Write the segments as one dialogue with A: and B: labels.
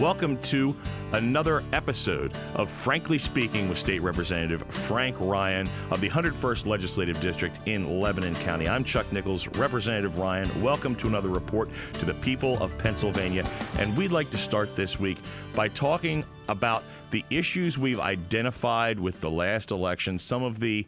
A: Welcome to another episode of Frankly Speaking with State Representative Frank Ryan of the 101st Legislative District in Lebanon County. I'm Chuck Nichols. Representative Ryan, welcome to another report to the people of Pennsylvania. And we'd like to start this week by talking about the issues we've identified with the last election, some of the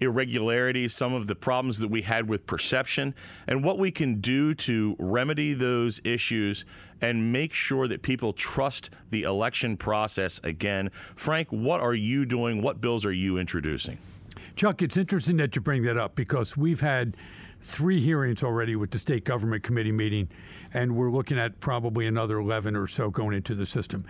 A: irregularities, some of the problems that we had with perception, and what we can do to remedy those issues and make sure that people trust the election process again. Frank, what are you doing? What bills are you introducing?
B: Chuck, it's interesting that you bring that up because we've had three hearings already with the state government committee meeting, and we're looking at probably another 11 or so going into the system.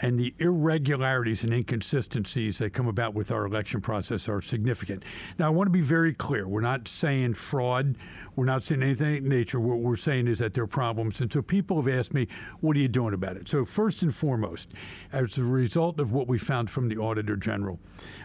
B: And the irregularities and inconsistencies that come about with our election process are significant. Now, I want to be very clear. We're not saying fraud. We're not saying anything in nature. What we're saying is that there are problems. And so people have asked me, what are you doing about it? So, first and foremost, as a result of what we found from the Auditor General,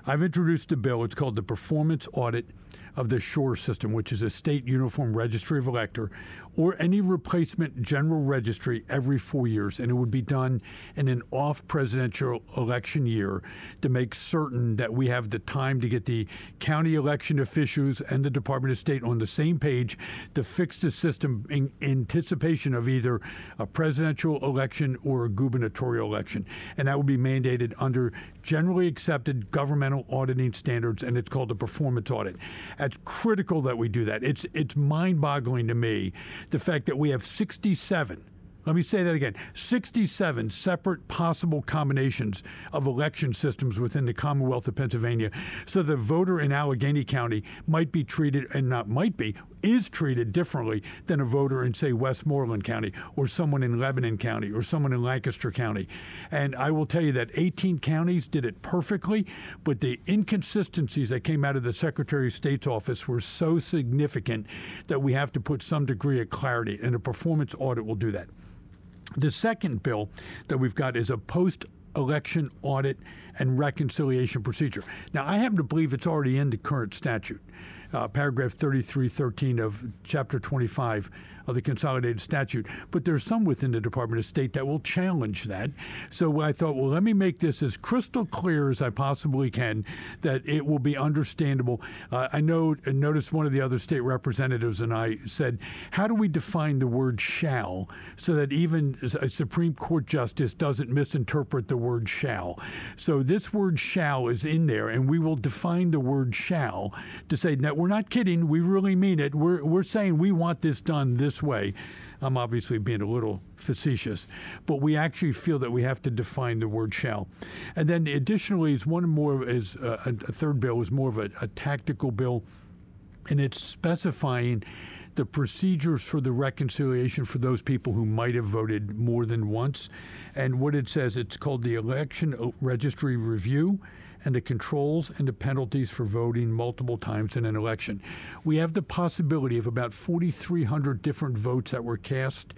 B: I've introduced a bill. It's called the Performance Audit of the SURE system, which is a state uniform registry of elector, or any replacement general registry every four years. And it would be done in an off presidential election year to make certain that we have the time to get the county election officials and the Department of State on the same page to fix the system in anticipation of either a presidential election or a gubernatorial election. And that would be mandated under generally accepted governmental auditing standards, and it's called a performance audit. It's critical that we do that. It's it's mind-boggling to me the fact that we have 67 let me say that again 67 separate possible combinations of election systems within the Commonwealth of Pennsylvania. So the voter in Allegheny County might be treated, and not might be, is treated differently than a voter in, say, Westmoreland County or someone in Lebanon County or someone in Lancaster County. And I will tell you that 18 counties did it perfectly, but the inconsistencies that came out of the Secretary of State's office were so significant that we have to put some degree of clarity, and a performance audit will do that. The second bill that we've got is a post election audit and reconciliation procedure. Now, I happen to believe it's already in the current statute, uh, paragraph 3313 of chapter 25 of the consolidated statute. But there's some within the Department of State that will challenge that. So I thought, well, let me make this as crystal clear as I possibly can that it will be understandable. Uh, I know, noticed one of the other state representatives and I said, how do we define the word shall so that even a Supreme Court justice doesn't misinterpret the word shall? So this word shall is in there, and we will define the word shall to say, that we're not kidding, we really mean it. We're, we're saying we want this done this way. I'm obviously being a little facetious, but we actually feel that we have to define the word shall. And then additionally, is one more is uh, a, a third bill is more of a, a tactical bill, and it's specifying the procedures for the reconciliation for those people who might have voted more than once. And what it says, it's called the Election Registry Review and the controls and the penalties for voting multiple times in an election. We have the possibility of about 4,300 different votes that were cast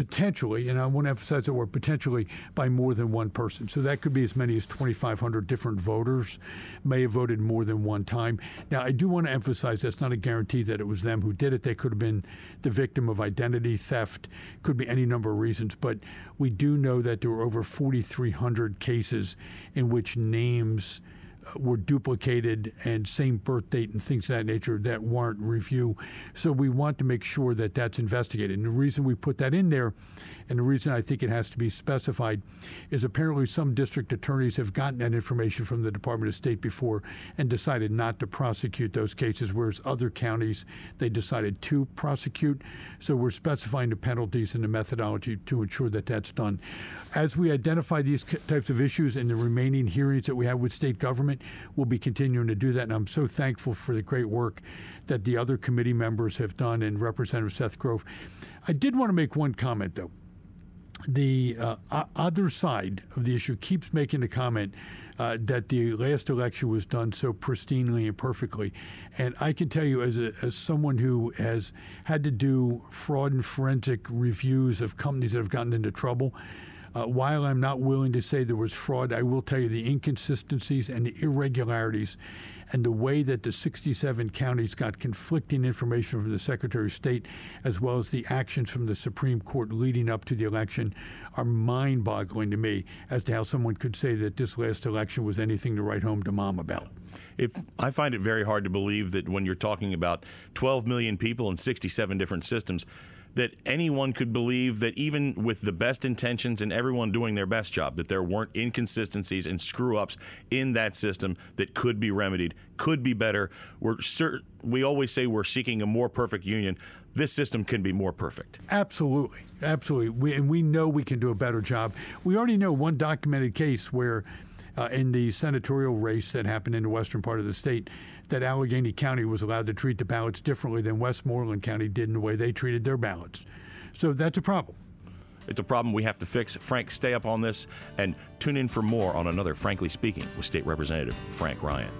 B: potentially, and I want to emphasize that word potentially, by more than one person. So that could be as many as 2,500 different voters may have voted more than one time. Now, I do want to emphasize that's not a guarantee that it was them who did it. They could have been the victim of identity theft, could be any number of reasons, but we do know that there were over 4,300 cases in which names were duplicated and same birth date and things of that nature that warrant review. So we want to make sure that that's investigated. And the reason we put that in there and the reason I think it has to be specified is apparently some district attorneys have gotten that information from the Department of State before and decided not to prosecute those cases, whereas other counties they decided to prosecute. So we're specifying the penalties and the methodology to ensure that that's done. As we identify these types of issues in the remaining hearings that we have with state government, we'll be continuing to do that. And I'm so thankful for the great work that the other committee members have done and Representative Seth Grove. I did want to make one comment, though the uh, other side of the issue keeps making the comment uh, that the last election was done so pristinely and perfectly. And I can tell you, as, a, as someone who has had to do fraud and forensic reviews of companies that have gotten into trouble, Uh, while I'm not willing to say there was fraud, I will tell you the inconsistencies and the irregularities and the way that the 67 counties got conflicting information from the Secretary of State, as well as the actions from the Supreme Court leading up to the election, are mind boggling to me as to how someone could say that this last election was anything to write home to mom about.
A: If I find it very hard to believe that when you're talking about 12 million people in 67 different systems, that anyone could believe that even with the best intentions and everyone doing their best job, that there weren't inconsistencies and screw ups in that system that could be remedied, could be better. We're cert- we always say we're seeking a more perfect union. This system can be more perfect.
B: Absolutely, absolutely, we, and we know we can do a better job. We already know one documented case where. Uh, in the senatorial race that happened in the western part of the state, that Allegheny County was allowed to treat the ballots differently than Westmoreland County did in the way they treated their ballots. So that's a problem.
A: It's a problem we have to fix. Frank, stay up on this and tune in for more on another Frankly Speaking with State Representative Frank Ryan.